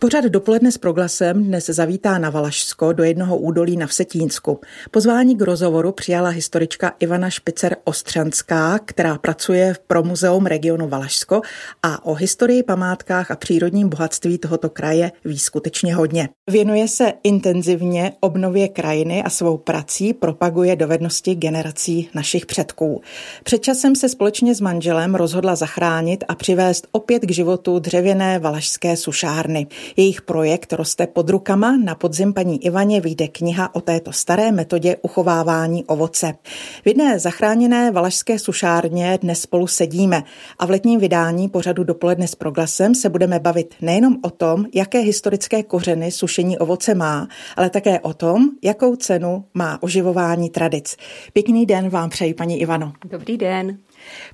Pořad dopoledne s proglasem dnes zavítá na Valašsko do jednoho údolí na Vsetínsku. Pozvání k rozhovoru přijala historička Ivana Špicer Ostřanská, která pracuje pro muzeum regionu Valašsko a o historii, památkách a přírodním bohatství tohoto kraje ví skutečně hodně. Věnuje se intenzivně obnově krajiny a svou prací propaguje dovednosti generací našich předků. Před časem se společně s manželem rozhodla zachránit a přivést opět k životu dřevěné valašské sušárny. Jejich projekt roste pod rukama. Na podzim paní Ivaně vyjde kniha o této staré metodě uchovávání ovoce. V jedné zachráněné valašské sušárně dnes spolu sedíme a v letním vydání pořadu dopoledne s proglasem se budeme bavit nejenom o tom, jaké historické kořeny sušení ovoce má, ale také o tom, jakou cenu má oživování tradic. Pěkný den vám přeji, paní Ivano. Dobrý den.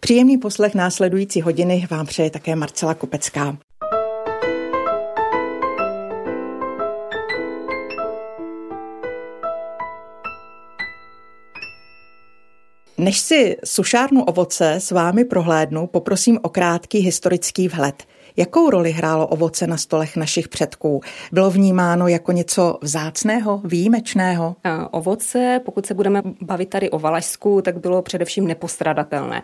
Příjemný poslech následující hodiny vám přeje také Marcela Kopecká. Než si sušárnu ovoce s vámi prohlédnu, poprosím o krátký historický vhled. Jakou roli hrálo ovoce na stolech našich předků? Bylo vnímáno jako něco vzácného, výjimečného? Ovoce, pokud se budeme bavit tady o Valašsku, tak bylo především nepostradatelné,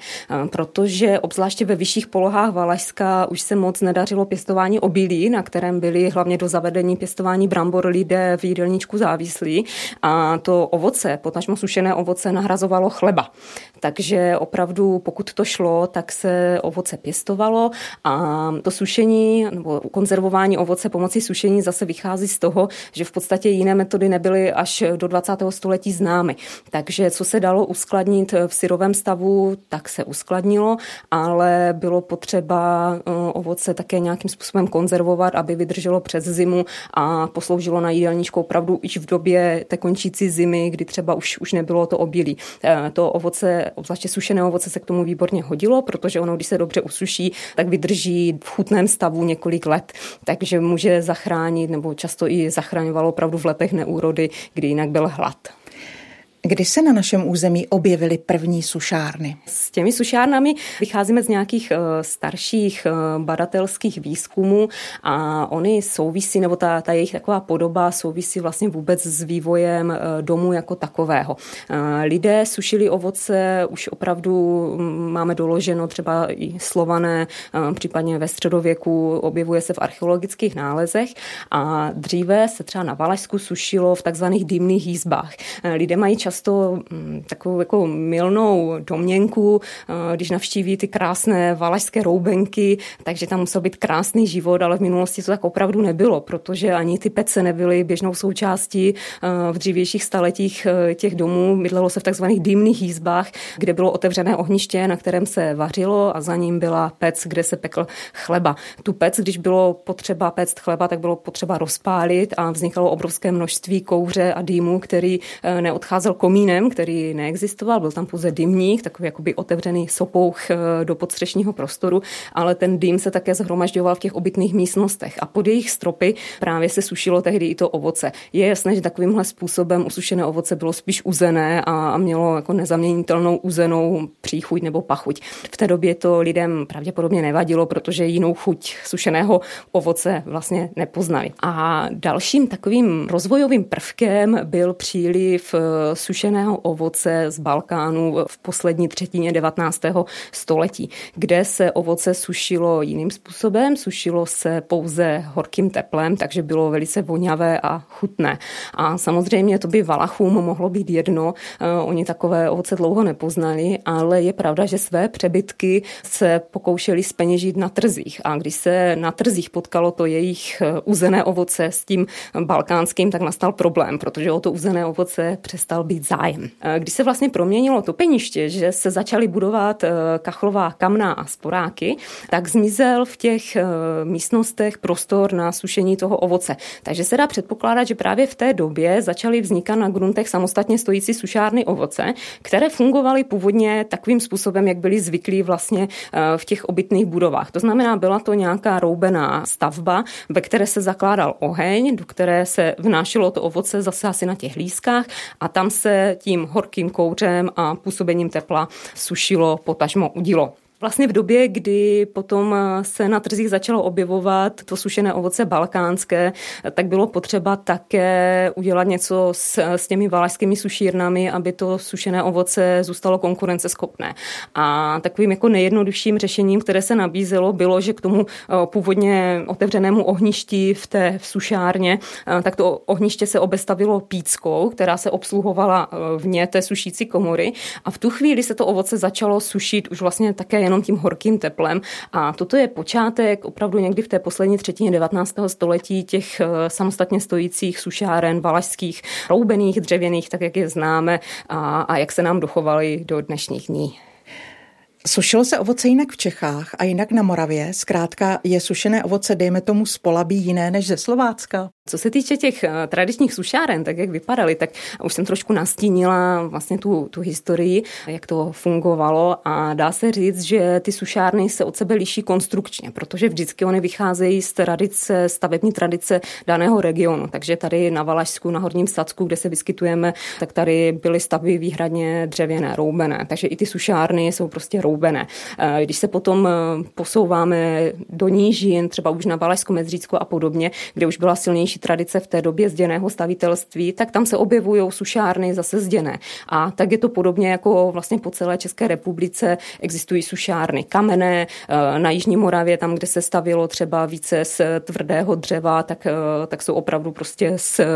protože obzvláště ve vyšších polohách Valašska už se moc nedařilo pěstování obilí, na kterém byli hlavně do zavedení pěstování brambor lidé v jídelníčku závislí. A to ovoce, potažmo sušené ovoce, nahrazovalo chleba. Takže opravdu, pokud to šlo, tak se ovoce pěstovalo a to sušení nebo konzervování ovoce pomocí sušení zase vychází z toho, že v podstatě jiné metody nebyly až do 20. století známy. Takže co se dalo uskladnit v syrovém stavu, tak se uskladnilo, ale bylo potřeba eh, ovoce také nějakým způsobem konzervovat, aby vydrželo přes zimu a posloužilo na jídelníčku opravdu i v době té končící zimy, kdy třeba už, už nebylo to obilí. Eh, to ovoce, obzvláště sušené ovoce se k tomu výborně hodilo, protože ono, když se dobře usuší, tak vydrží v chutné špatném stavu několik let, takže může zachránit nebo často i zachraňovalo opravdu v letech neúrody, kdy jinak byl hlad. Kdy se na našem území objevily první sušárny? S těmi sušárnami vycházíme z nějakých eh, starších eh, badatelských výzkumů a oni souvisí, nebo ta, ta jejich taková podoba souvisí vlastně vůbec s vývojem eh, domu jako takového. Lidé sušili ovoce, už opravdu mm, máme doloženo třeba i slované, případně ve středověku objevuje se v archeologických nálezech a dříve se třeba na Valašsku sušilo v takzvaných dýmných jízbách. Lidé mají čas často mm, takovou jako milnou domněnku, eh, když navštíví ty krásné valašské roubenky, takže tam musel být krásný život, ale v minulosti to tak opravdu nebylo, protože ani ty pece nebyly běžnou součástí eh, v dřívějších staletích eh, těch domů. Bydlelo se v takzvaných dýmných jízbách, kde bylo otevřené ohniště, na kterém se vařilo a za ním byla pec, kde se pekl chleba. Tu pec, když bylo potřeba péct chleba, tak bylo potřeba rozpálit a vznikalo obrovské množství kouře a dýmu, který neodcházel komínem, který neexistoval, byl tam pouze dymník, takový jakoby otevřený sopouch eh, do podstřešního prostoru, ale ten dým se také zhromažďoval v těch obytných místnostech a pod jejich stropy právě se sušilo tehdy i to ovoce. Je jasné, že takovýmhle způsobem usušené ovoce bylo spíš uzené a mělo jako nezaměnitelnou uzenou příchuť nebo pachuť. V té době to lidem pravděpodobně nevadilo, protože jinou chuť sušeného ovoce vlastně nepoznali. A dalším takovým rozvojovým prvkem byl příliv eh, sušeného ovoce z Balkánu v poslední třetině 19. století, kde se ovoce sušilo jiným způsobem, sušilo se pouze horkým teplem, takže bylo velice voňavé a chutné. A samozřejmě to by Valachům mohlo být jedno, eh, oni takové ovoce dlouho nepoznali, ale je pravda, že své přebytky se pokoušeli speněžit na trzích. A když se na trzích potkalo to jejich eh, uzené ovoce s tím balkánským, tak nastal problém, protože o to uzené ovoce přestal být být zájem. Když se vlastně proměnilo topeniště, že se začaly budovat kachlová kamna a sporáky, tak zmizel v těch místnostech prostor na sušení toho ovoce. Takže se dá předpokládat, že právě v té době začaly vznikat na gruntech samostatně stojící sušárny ovoce, které fungovaly původně takovým způsobem, jak byly zvyklí vlastně v těch obytných budovách. To znamená, byla to nějaká roubená stavba, ve které se zakládal oheň, do které se vnášelo to ovoce zase asi na těch lískách a tam se tím horkým kouřem a působením tepla sušilo, potažmo udilo. Vlastně v době, kdy potom se na trzích začalo objevovat to sušené ovoce balkánské, tak bylo potřeba také udělat něco s, s těmi valašskými sušírnami, aby to sušené ovoce zůstalo konkurenceschopné. A takovým jako nejjednodušším řešením, které se nabízelo, bylo, že k tomu eh, původně otevřenému ohništi v té v sušárně, eh, tak to ohniště se obestavilo píckou, která se obsluhovala eh, vně té sušící komory a v tu chvíli se to ovoce začalo sušit už vlastně také jen jenom tím horkým teplem. A toto je počátek opravdu někdy v té poslední třetině 19. století těch eh, samostatně stojících sušáren, valašských, roubených, dřevěných, tak jak je známe a, a jak se nám dochovaly do dnešních dní. Sušilo se ovoce jinak v Čechách a jinak na Moravě. Zkrátka je sušené ovoce, dejme tomu, z Polabí jiné než ze Slovácka. Co se týče těch eh, tradičních sušáren, tak jak vypadaly, tak už jsem trošku nastínila vlastně tu, tu historii, jak to fungovalo a dá se říct, že ty sušárny se od sebe liší konstrukčně, protože vždycky oni vycházejí z tradice, stavební tradice daného regionu. Takže tady na Valašsku, na Horním Sacku, kde se vyskytujeme, tak tady byly stavby výhradně dřevěné, roubené. Takže i ty sušárny jsou prostě roubené. Eh, když se potom eh, posouváme do nížin, třeba už na Valašsko, Mezřícko a podobně, kde už byla silnější dávnější tradice v té době zděného stavitelství, tak tam se objevují sušárny zase zděné. A tak je to podobně jako vlastně po celé České republice existují sušárny kamenné, eh, na Jižní Moravě, tam, kde se stavilo třeba více z tvrdého dřeva, tak, eh, tak jsou opravdu prostě z eh,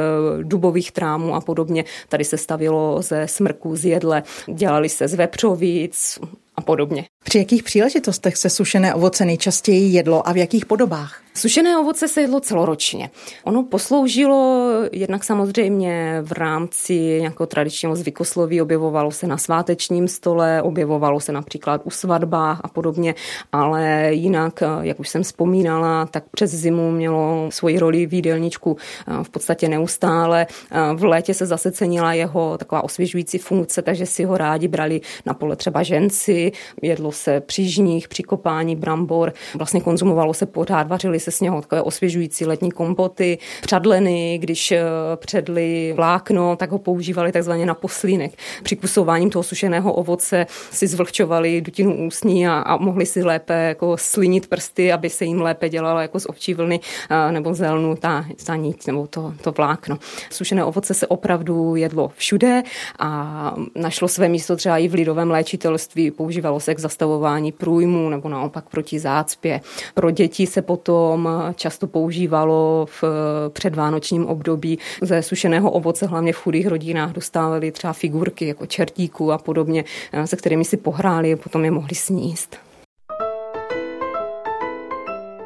dubových trámů a podobně. Tady se stavilo ze smrků, z jedle, dělali se z vepřovic, a podobně. Při jakých příležitostech se sušené ovoce nejčastěji jedlo a v jakých podobách? Sušené ovoce se jedlo celoročně. Ono posloužilo jednak samozřejmě v rámci nějakého tradičního zvykosloví, objevovalo se na svátečním stole, objevovalo se například u svatbách a podobně, ale jinak, jak už jsem vzpomínala, tak přes zimu mělo svoji roli v jídelníčku eh, v podstatě neustále. Eh, v létě se zase cenila jeho taková osvěžující funkce, takže si ho rádi brali na pole třeba ženci, jedlo se při žních, při kopání brambor, vlastně konzumovalo se pořád, vařili se s něho takové osvěžující letní kompoty, přadleny, když eh, předli vlákno, tak ho používali takzvaně na poslínek. Při kusováním toho sušeného ovoce si zvlhčovali dutinu ústní a, a mohli si lépe jako slinit prsty, aby se jim lépe dělalo jako z ovčí vlny eh, nebo zelnu ta, ta nit nebo to, to vlákno. Sušené ovoce se opravdu jedlo všude a našlo své místo třeba i v lidovém léčitelství. Používalo se k zastavování průjmu nebo naopak proti zácpě. Pro děti se potom často používalo v předvánočním období ze sušeného ovoce, hlavně v chudých rodinách dostávali třeba figurky jako čertíků a podobně, se kterými si pohráli a potom je mohli sníst.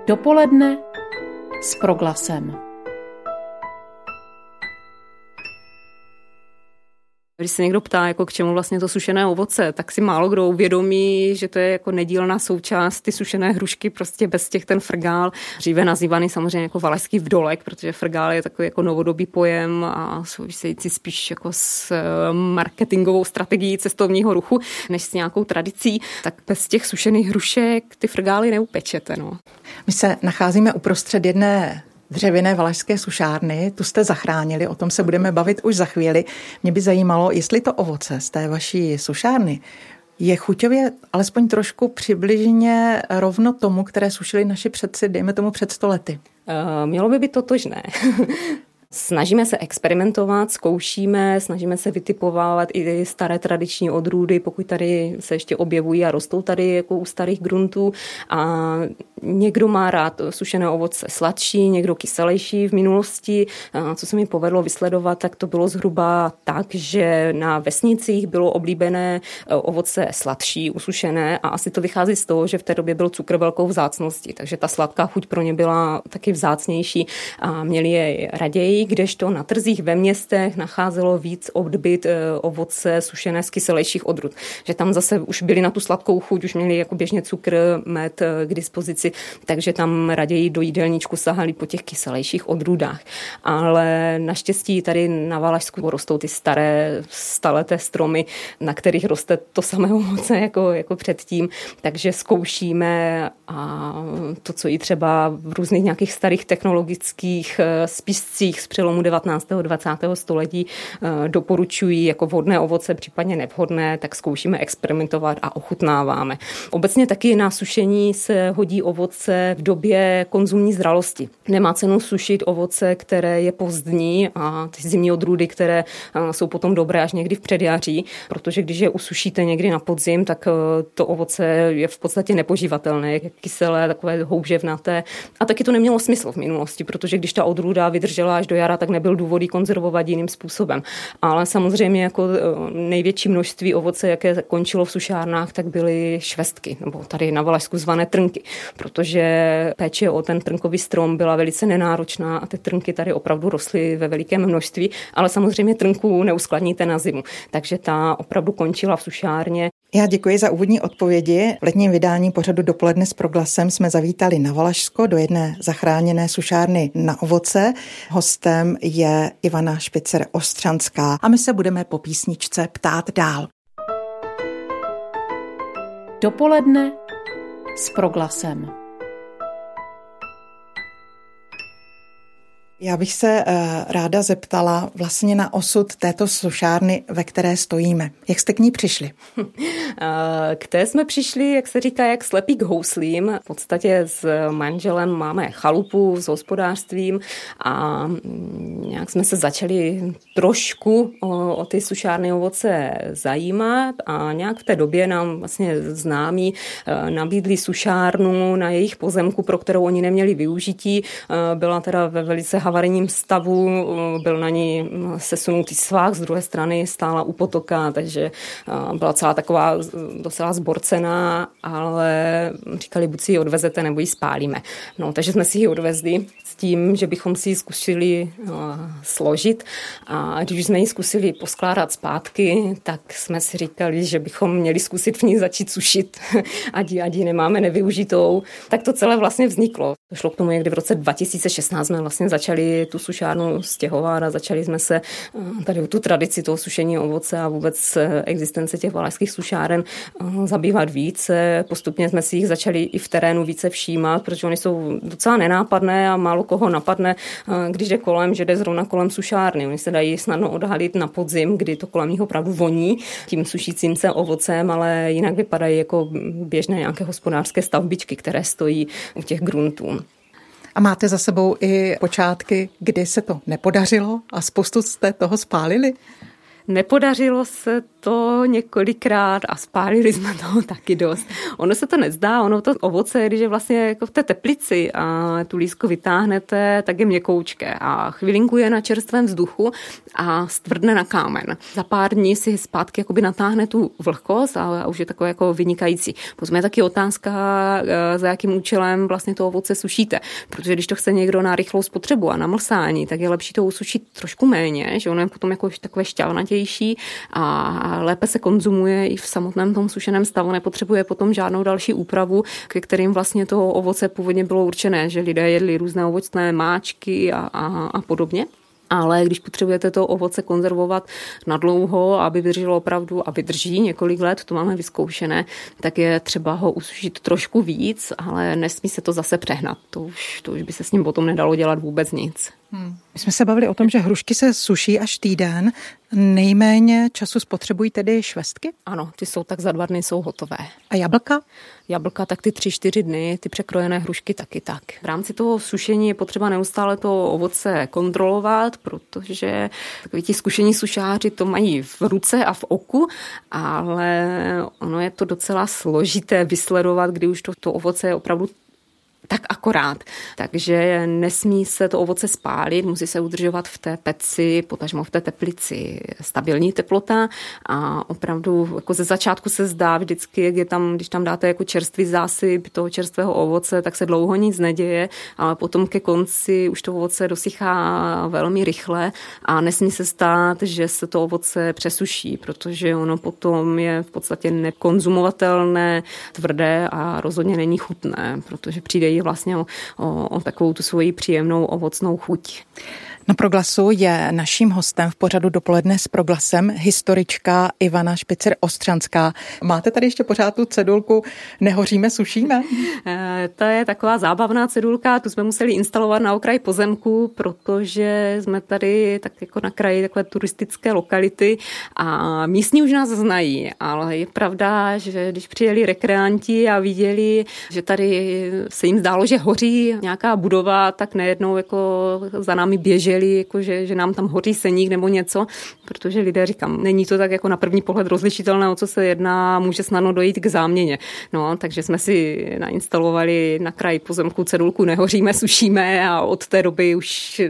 Dopoledne s proglasem. Když se někdo ptá, jako k čemu vlastně to sušené ovoce, tak si málo kdo uvědomí, že to je jako nedílná součást ty sušené hrušky, prostě bez těch ten frgál, dříve nazývaný samozřejmě jako valeský vdolek, protože frgál je takový jako novodobý pojem a související spíš jako s eh, marketingovou strategií cestovního ruchu, než s nějakou tradicí, tak bez těch sušených hrušek ty frgály neupečete. No. My se nacházíme uprostřed jedné dřevěné valašské sušárny, tu jste zachránili, o tom se budeme bavit už za chvíli. Mě by zajímalo, jestli to ovoce z té vaší sušárny je chuťově alespoň trošku přibližně rovno tomu, které sušili naši předci, dejme tomu před stolety. Uh, mělo by být totožné. Snažíme se experimentovat, zkoušíme, snažíme se vytipovat i staré tradiční odrůdy, pokud tady se ještě objevují a rostou tady jako u starých gruntů. A někdo má rád sušené ovoce sladší, někdo kyselější v minulosti. A co se mi povedlo vysledovat, tak to bylo zhruba tak, že na vesnicích bylo oblíbené e, ovoce sladší, usušené a asi to vychází z toho, že v té době byl cukr velkou vzácností, takže ta sladká chuť pro ně byla taky vzácnější a měli je raději kdežto na trzích ve městech nacházelo víc odbyt eh, ovoce sušené z kyselějších odrůd. Že tam zase už byli na tu sladkou chuť, už měli jako běžně cukr, med eh, k dispozici, takže tam raději do jídelníčku sahali po těch kyselějších odrůdách. Ale naštěstí tady na Valašsku rostou ty staré staleté stromy, na kterých roste to samé ovoce jako, jako předtím, takže zkoušíme a to, co i třeba v různých nějakých starých technologických eh, spiscích přelomu 19. a 20. století eh, doporučují jako vhodné ovoce, případně nevhodné, tak zkoušíme experimentovat a ochutnáváme. Obecně taky na sušení se hodí ovoce v době konzumní zralosti. Nemá cenu sušit ovoce, které je pozdní a ty zimní odrůdy, které eh, jsou potom dobré až někdy v předjaří, protože když je usušíte někdy na podzim, tak to ovoce je v podstatě nepožívatelné, je kyselé, takové houževnaté. A taky to nemělo smysl v minulosti, protože když ta odrůda vydržela až do jara, tak nebyl důvod konzervovat jiným způsobem. Ale samozřejmě jako e, největší množství ovoce, jaké končilo v sušárnách, tak byly švestky, nebo tady na Valašsku zvané trnky, protože péče o ten trnkový strom byla velice nenáročná a ty trnky tady opravdu rostly ve velikém množství, ale samozřejmě trnku neuskladníte na zimu. Takže ta opravdu končila v sušárně. Já děkuji za úvodní odpovědi. V letním vydání pořadu dopoledne s proglasem jsme zavítali na Valašsko do jedné zachráněné sušárny na ovoce. Hostem je Ivana Špicer Ostřanská a my se budeme po písničce ptát dál. Dopoledne s proglasem. Já bych se uh, ráda zeptala vlastně na osud této sušárny, ve které stojíme. Jak jste k ní přišli? K té jsme přišli, jak se říká, jak slepý k houslím. V podstatě s manželem máme chalupu s hospodářstvím a mm, nějak jsme se začali trošku o, o ty sušárny ovoce zajímat a nějak v té době nám vlastně známí e, nabídli sušárnu na jejich pozemku, pro kterou oni neměli využití. Byla teda ve velice havarijním stavu, byl na ní sesunutý svah, z druhé strany stála u potoka, takže byla celá taková docela zborcená, ale říkali, buď si ji odvezete, nebo ji spálíme. No, takže jsme si ji odvezli s tím, že bychom si ji zkusili složit a když jsme ji zkusili poskládat zpátky, tak jsme si říkali, že bychom měli zkusit v ní začít sušit, ať ji, ať ji nemáme nevyužitou. Tak to celé vlastně vzniklo. Došlo k tomu, kdy v roce 2016 jsme vlastně začali tu sušárnu stěhovat a začali jsme se eh, tady tu tradici toho sušení ovoce a vůbec eh, existence těch valašských sušáren eh, zabývat více. Postupně jsme si jich začali i v terénu více všímat, protože oni jsou docela nenápadné a málo koho napadne, když jde kolem, že jde zrovna kolem sušárny. Oni se dají snadno odhalit na podzim, kdy to kolem nich opravdu voní tím sušícím se ovocem, ale jinak vypadají jako běžné nějaké hospodářské stavbičky, které stojí u těch gruntů. A máte za sebou i počátky, kdy se to nepodařilo a spoustu jste toho spálili? Nepodařilo se to několikrát a spálili jsme toho taky dost. Ono se to nezdá, ono to ovoce, když je vlastně jako v té teplici a tu lísku vytáhnete, tak je měkoučké a chvilinku je na čerstvém vzduchu a stvrdne na kámen. Za pár dní si zpátky jakoby natáhne tu vlhkost a už je takové jako vynikající. Potom je taky otázka, eh, za jakým účelem vlastně to ovoce sušíte. Protože když to chce někdo na rychlou spotřebu a na mlsání, tak je lepší to usušit trošku méně, že ono je potom jako takové šťavnatější a lépe se konzumuje i v samotném tom sušeném stavu, nepotřebuje potom žádnou další úpravu, ke kterým vlastně to ovoce původně bylo určené, že lidé jedli různé ovocné máčky a, a, a podobně ale když potřebujete to ovoce konzervovat na dlouho, aby vydrželo opravdu a vydrží několik let, to máme vyzkoušené, tak je třeba ho usušit trošku víc, ale nesmí se to zase přehnat. To už, to už by se s ním potom nedalo dělat vůbec nic. Hmm. My jsme se bavili o tom, že hrušky se suší až týden. Nejméně času spotřebují tedy švestky? Ano, ty jsou tak za dva dny jsou hotové. A jablka? Jablka tak ty tři, čtyři dny, ty překrojené hrušky taky tak. V rámci toho sušení je potřeba neustále to ovoce kontrolovat, protože takový ti zkušení sušáři to mají v ruce a v oku, ale ono je to docela složité vysledovat, kdy už to, to ovoce je opravdu tak akorát. Takže nesmí se to ovoce spálit, musí se udržovat v té peci, potažmo v té teplici stabilní teplota a opravdu jako ze začátku se zdá vždycky, jak je tam, když tam dáte jako čerstvý zásyp toho čerstvého ovoce, tak se dlouho nic neděje, ale potom ke konci už to ovoce dosychá velmi rychle a nesmí se stát, že se to ovoce přesuší, protože ono potom je v podstatě nekonzumovatelné, tvrdé a rozhodně není chutné, protože přijde vlastně o, o, takovou tu svoji příjemnou ovocnou chuť. Na proglasu je naším hostem v pořadu dopoledne s proglasem historička Ivana Špicer Ostřanská. Máte tady ještě pořád tu cedulku Nehoříme, sušíme? Eh, to je taková zábavná cedulka, tu jsme museli instalovat na okraj pozemku, protože jsme tady tak jako na kraji takové turistické lokality a místní už nás znají, ale je pravda, že když přijeli rekreanti a viděli, že tady se jim zdálo, že hoří nějaká budova, tak nejednou jako za námi běželi viděli, jako že, že nám tam hoří seník nebo něco, protože lidé říkám, není to tak jako na první pohled rozlišitelné, o co se jedná, může snadno dojít k záměně. No, takže jsme si nainstalovali na kraj pozemku cedulku nehoříme, sušíme a od té doby už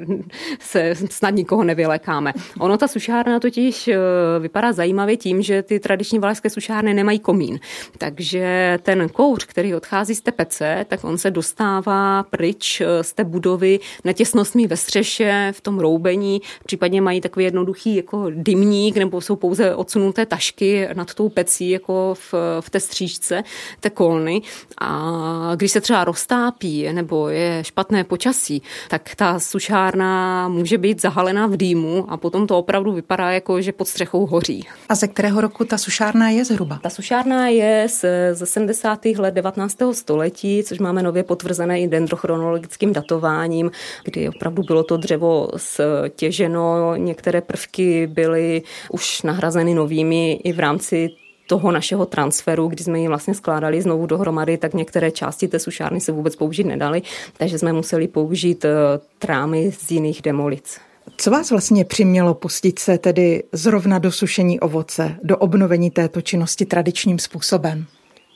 se snad nikoho nevylekáme. Ono ta sušárna totiž eh, vypadá zajímavě tím, že ty tradiční valašské sušárny nemají komín. Takže ten kouř, který odchází z té pece, tak on se dostává pryč eh, z té budovy netěsnostmi ve střeše, v tom roubení, případně mají takový jednoduchý jako dymník nebo jsou pouze odsunuté tašky nad tou pecí jako v, v té střížce té kolny a když se třeba roztápí nebo je špatné počasí, tak ta sušárna může být zahalená v dýmu a potom to opravdu vypadá jako, že pod střechou hoří. A ze kterého roku ta sušárna je zhruba? Ta sušárna je z, ze 70. let 19. století, což máme nově potvrzené i dendrochronologickým datováním, kdy opravdu bylo to dřevo stěženo, některé prvky byly už nahrazeny novými i v rámci toho našeho transferu, kdy jsme ji vlastně skládali znovu dohromady, tak některé části té sušárny se vůbec použít nedaly, takže jsme museli použít eh, trámy z jiných demolic. Co vás vlastně přimělo pustit se tedy zrovna do sušení ovoce, do obnovení této činnosti tradičním způsobem?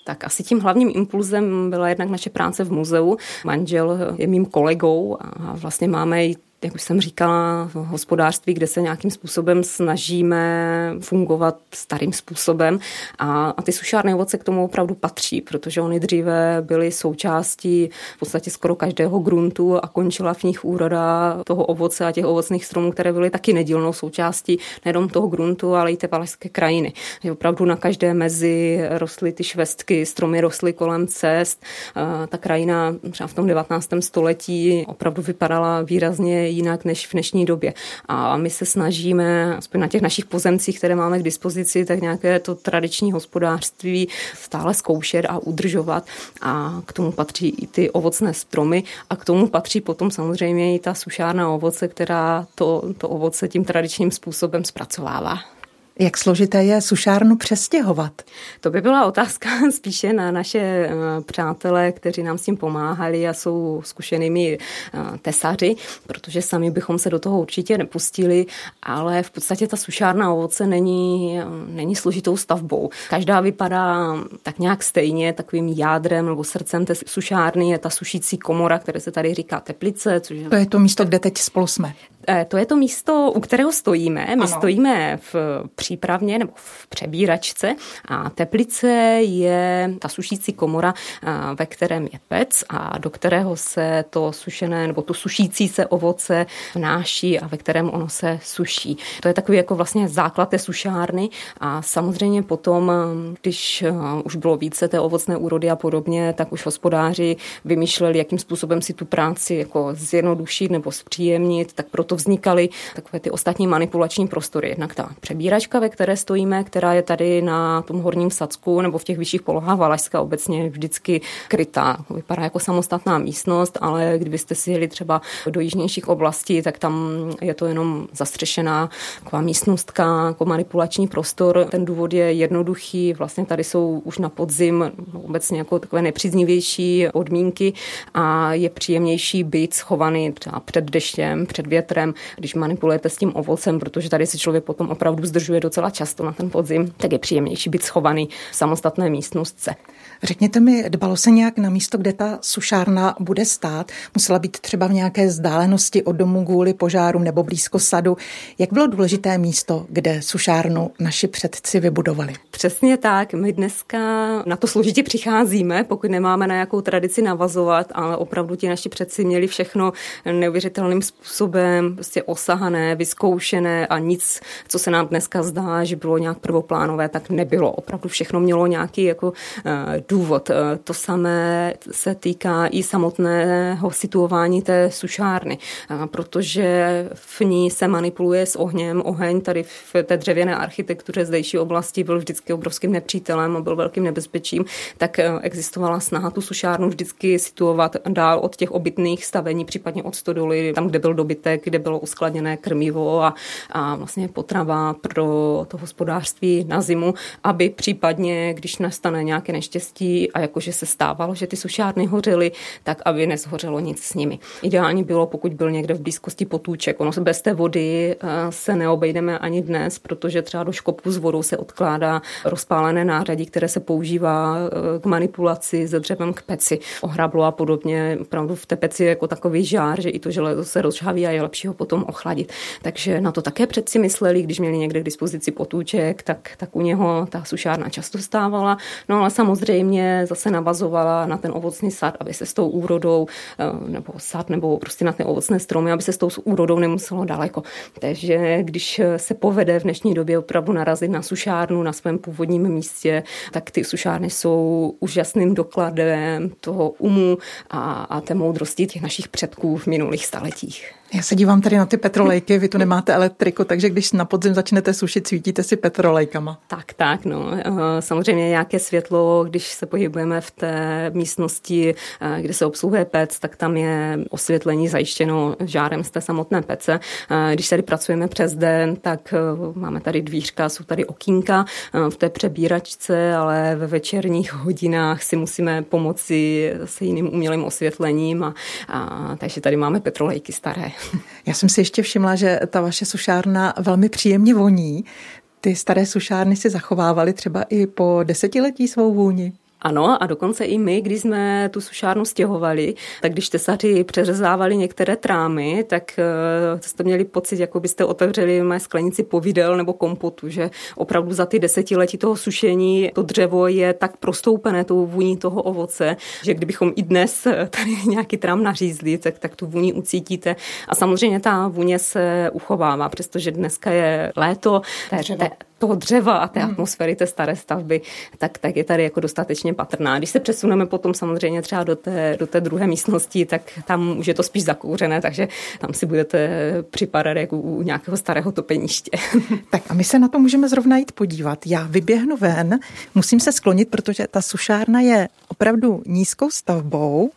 Tak asi tím hlavním impulzem byla jednak naše práce v muzeu. Manžel je mým kolegou a vlastně máme i jak už jsem říkala, v hospodářství, kde se nějakým způsobem snažíme fungovat starým způsobem a, a ty sušárny ovoce k tomu opravdu patří, protože oni dříve byly součástí v podstatě skoro každého gruntu a končila v nich úroda toho ovoce a těch ovocných stromů, které byly taky nedílnou součástí nejenom toho gruntu, ale i té valašské krajiny. Že opravdu na každé mezi rostly ty švestky, stromy rostly kolem cest. Ta krajina třeba v tom 19. století opravdu vypadala výrazně jinak než v dnešní době. A my se snažíme, aspoň na těch našich pozemcích, které máme k dispozici, tak nějaké to tradiční hospodářství stále zkoušet a udržovat. A k tomu patří i ty ovocné stromy a k tomu patří potom samozřejmě i ta sušárna ovoce, která to, to ovoce tím tradičním způsobem zpracovává. Jak složité je sušárnu přestěhovat? To by byla otázka spíše na naše eh, přátelé, kteří nám s tím pomáhali a jsou zkušenými eh, tesaři, protože sami bychom se do toho určitě nepustili, ale v podstatě ta sušárna ovoce není, eh, není složitou stavbou. Každá vypadá tak nějak stejně, takovým jádrem nebo srdcem té sušárny je ta sušící komora, které se tady říká teplice. Což to je to místo, kde teď spolu jsme. To je to místo, u kterého stojíme. My ano. stojíme v přípravně nebo v přebíračce a teplice je ta sušící komora, ve kterém je pec a do kterého se to sušené nebo to sušící se ovoce vnáší a ve kterém ono se suší. To je takový jako vlastně základ té sušárny a samozřejmě potom, když už bylo více té ovocné úrody a podobně, tak už hospodáři vymýšleli, jakým způsobem si tu práci jako zjednodušit nebo zpříjemnit, tak proto vznikaly takové ty ostatní manipulační prostory. Jednak ta přebíračka, ve které stojíme, která je tady na tom horním Sacku nebo v těch vyšších polohách Valašska obecně vždycky krytá. Vypadá jako samostatná místnost, ale kdybyste si jeli třeba do jižnějších oblastí, tak tam je to jenom zastřešená taková místnostka, jako manipulační prostor. Ten důvod je jednoduchý, vlastně tady jsou už na podzim obecně jako takové nepříznivější podmínky a je příjemnější být schovaný třeba před deštěm, před větrem, když manipulujete s tím ovocem, protože tady se člověk potom opravdu zdržuje docela často na ten podzim, tak je příjemnější být schovaný v samostatné místnostce. Řekněte mi, dbalo se nějak na místo, kde ta sušárna bude stát? Musela být třeba v nějaké vzdálenosti od domu kvůli požárům nebo blízko sadu. Jak bylo důležité místo, kde sušárnu naši předci vybudovali? Přesně tak. My dneska na to složitě přicházíme, pokud nemáme na jakou tradici navazovat, ale opravdu ti naši předci měli všechno neuvěřitelným způsobem prostě osahané, vyzkoušené a nic, co se nám dneska zdá, že bylo nějak prvoplánové, tak nebylo. Opravdu všechno mělo nějaký jako uh, důvod. Eh, to samé se týká i samotného situování té sušárny, eh, protože v ní se manipuluje s ohněm. Oheň tady v té dřevěné architektuře zdejší oblasti byl vždycky obrovským nepřítelem a byl velkým nebezpečím, tak eh, existovala snaha tu sušárnu vždycky situovat dál od těch obytných stavení, případně od stodoly, tam, kde byl dobytek, kde bylo uskladněné krmivo a, a vlastně potrava pro to hospodářství na zimu, aby případně, když nastane nějaké neštěstí, štěstí a jakože se stávalo, že ty sušárny hořely, tak aby nezhořelo nic s nimi. Ideální bylo, pokud byl někde v blízkosti potůček. Ono bez té vody eh, se neobejdeme ani dnes, protože třeba do škopu s vodou se odkládá rozpálené nářadí, které se používá eh, k manipulaci se dřevem k peci, ohrablo a podobně. Opravdu v té peci je jako takový žár, že i to železo se rozžhaví a je lepší ho potom ochladit. Takže na to také předci mysleli, když měli někde k dispozici potůček, tak, tak u něho ta sušárna často stávala. No ale samozřejmě samozřejmě zase navazovala na ten ovocný sad, aby se s tou úrodou, eh, nebo sad, nebo prostě na ty ovocné stromy, aby se s tou úrodou nemuselo daleko. Takže když se povede v dnešní době opravdu narazit na sušárnu na svém původním místě, tak ty sušárny jsou úžasným dokladem toho umu a, a té moudrosti těch našich předků v minulých staletích. Já se dívám tady na ty petrolejky, vy tu nemáte elektriku, takže když na podzim začnete sušit, svítíte si petrolejkama. Tak, tak, no. Eh, samozřejmě nějaké světlo, když se pohybujeme v té místnosti, eh, kde se obsluhuje pec, tak tam je osvětlení zajištěno žárem z té samotné pece. Eh, když tady pracujeme přes den, tak máme tady dvířka, jsou tady okýnka v té přebíračce, ale ve večerních hodinách si musíme pomoci se jiným umělým osvětlením a, a takže tady máme petrolejky staré. Já jsem si ještě všimla, že ta vaše sušárna velmi příjemně voní. Ty staré sušárny si zachovávaly třeba i po desetiletí svou vůni. Ano, a dokonce i my, když jsme tu sušárnu stěhovali, tak když tesaři přeřezávali některé trámy, tak uh, jste měli pocit, jako byste otevřeli mé sklenici povidel nebo kompotu, že opravdu za ty desetiletí toho sušení to dřevo je tak prostoupené tou vůní toho ovoce, že kdybychom i dnes tady nějaký trám nařízli, tak, tak tu vůni ucítíte. A samozřejmě ta vůně se uchovává, přestože dneska je léto, té, té, toho dřeva a té hmm. atmosféry té staré stavby, tak, tak je tady jako dostatečně patrná. Když se přesuneme potom samozřejmě třeba do té, do té druhé místnosti, tak tam už je to spíš zakouřené, takže tam si budete připadat jako u nějakého starého topeniště. Tak a my se na to můžeme zrovna jít podívat. Já vyběhnu ven, musím se sklonit, protože ta sušárna je opravdu nízkou stavbou,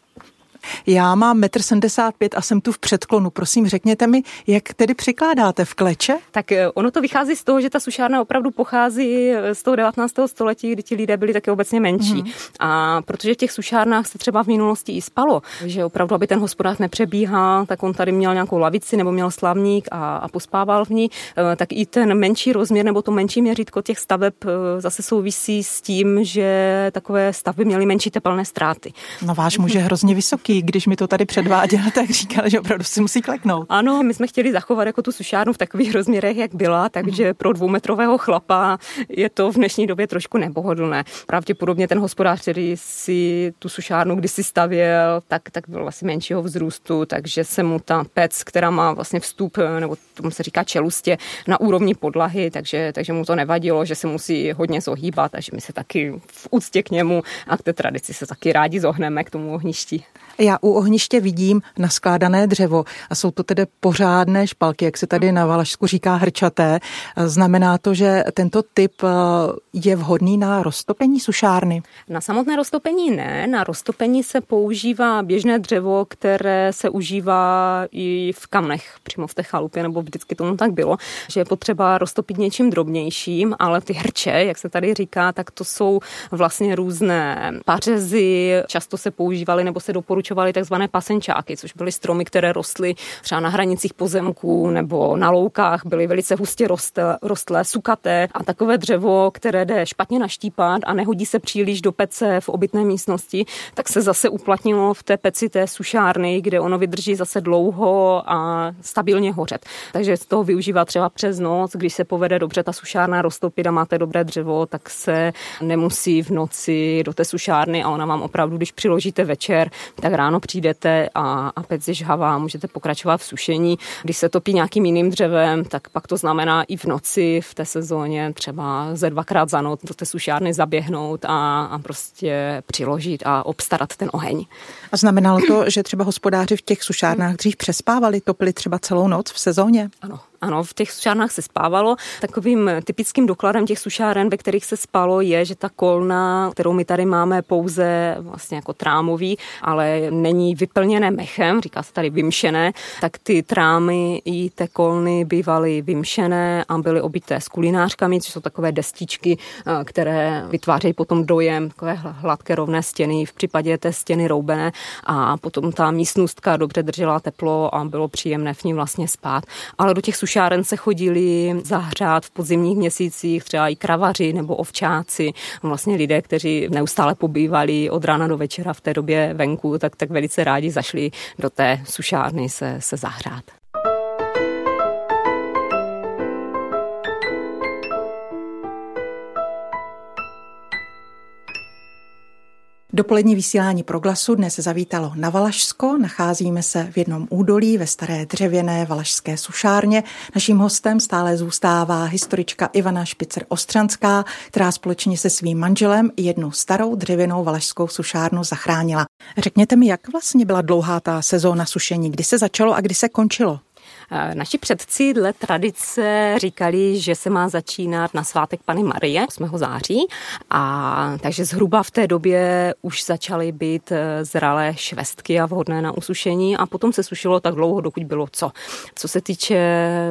já mám 1,75 m a jsem tu v předklonu. Prosím, řekněte mi, jak tedy přikládáte v kleče? Tak eh, ono to vychází z toho, že ta sušárna opravdu pochází eh, z toho 19. století, kdy ti lidé byli také obecně menší. Mm. A protože v těch sušárnách se třeba v minulosti i spalo, že opravdu, aby ten hospodář nepřebíhal, tak on tady měl nějakou lavici nebo měl slavník a, a pospával v ní, eh, tak i ten menší rozměr nebo to menší měřítko těch staveb zase souvisí s tím, že takové stavby měly menší tepelné ztráty. No váš muž je hrozně vysoký když mi to tady předváděl, tak říkal, že opravdu si musí kleknout. Ano, my jsme chtěli zachovat jako tu sušárnu v takových rozměrech, jak byla, takže pro dvoumetrového chlapa je to v dnešní době trošku nepohodlné. Pravděpodobně ten hospodář, který si tu sušárnu kdysi stavěl, tak, tak byl vlastně menšího vzrůstu, takže se mu ta pec, která má vlastně vstup, nebo tomu se říká čelustě, na úrovni podlahy, takže, takže mu to nevadilo, že se musí hodně zohýbat a že my se taky v úctě k němu a k té tradici se taky rádi zohneme k tomu ohništi. Já u ohniště vidím naskládané dřevo a jsou to tedy pořádné špalky, jak se tady na Valašsku říká hrčaté. Znamená to, že tento typ eh, je vhodný na roztopení sušárny? Na samotné roztopení ne, na roztopení se používá běžné dřevo, které se užívá i v kamnech, přímo v té chalupě, nebo vždycky tomu tak bylo, že je potřeba roztopit něčím drobnějším, ale ty hrče, jak se tady říká, tak to jsou vlastně různé pařezy, často se používaly nebo se doporučují pěstovali takzvané pasenčáky, což byly stromy, které rostly třeba na hranicích pozemků nebo na loukách, byly velice hustě rostlé, rostlé sukaté a takové dřevo, které jde špatně naštípat a nehodí se příliš do pece v obytné místnosti, tak se zase uplatnilo v té peci té sušárny, kde ono vydrží zase dlouho a stabilně hořet. Takže z toho využívá třeba přes noc, když se povede dobře ta sušárna roztopit a máte dobré dřevo, tak se nemusí v noci do té sušárny a ona vám opravdu, když přiložíte večer, tak ráno přijdete a, a pec je žhavá, můžete pokračovat v sušení. Když se topí nějakým jiným dřevem, tak pak to znamená i v noci v té sezóně třeba ze dvakrát za noc do té sušárny zaběhnout a, a prostě přiložit a obstarat ten oheň. A znamenalo to, že třeba hospodáři v těch sušárnách dřív přespávali, topili třeba celou noc v sezóně? Ano, ano, v těch sušárnách se spávalo. Takovým typickým dokladem těch sušáren, ve kterých se spalo, je, že ta kolna, kterou my tady máme pouze vlastně jako trámový, ale není vyplněné mechem, říká se tady vymšené, tak ty trámy i té kolny bývaly vymšené a byly obité s kulinářkami, což jsou takové destičky, eh, které vytvářejí potom dojem takové hladké rovné stěny, v případě té stěny roubené a potom ta místnostka dobře držela teplo a bylo příjemné v ní vlastně spát. Ale do těch sušáren se chodili zahřát v podzimních měsících, třeba i kravaři nebo ovčáci, vlastně lidé, kteří neustále pobývali od rána do večera v té době venku, tak, tak velice rádi zašli do té sušárny se, se zahřát. Dopolední vysílání proglasu dnes zavítalo na Valašsko. Nacházíme se v jednom údolí ve staré dřevěné valašské sušárně. Naším hostem stále zůstává historička Ivana Špicer Ostřanská, která společně se svým manželem jednu starou dřevěnou valašskou sušárnu zachránila. Řekněte mi, jak vlastně byla dlouhá ta sezóna sušení, kdy se začalo a kdy se končilo? Naši předci dle tradice říkali, že se má začínat na svátek Pany Marie 8. září a takže zhruba v té době už začaly být eh, zralé švestky a vhodné na usušení a potom se sušilo tak dlouho, dokud bylo co. Co se týče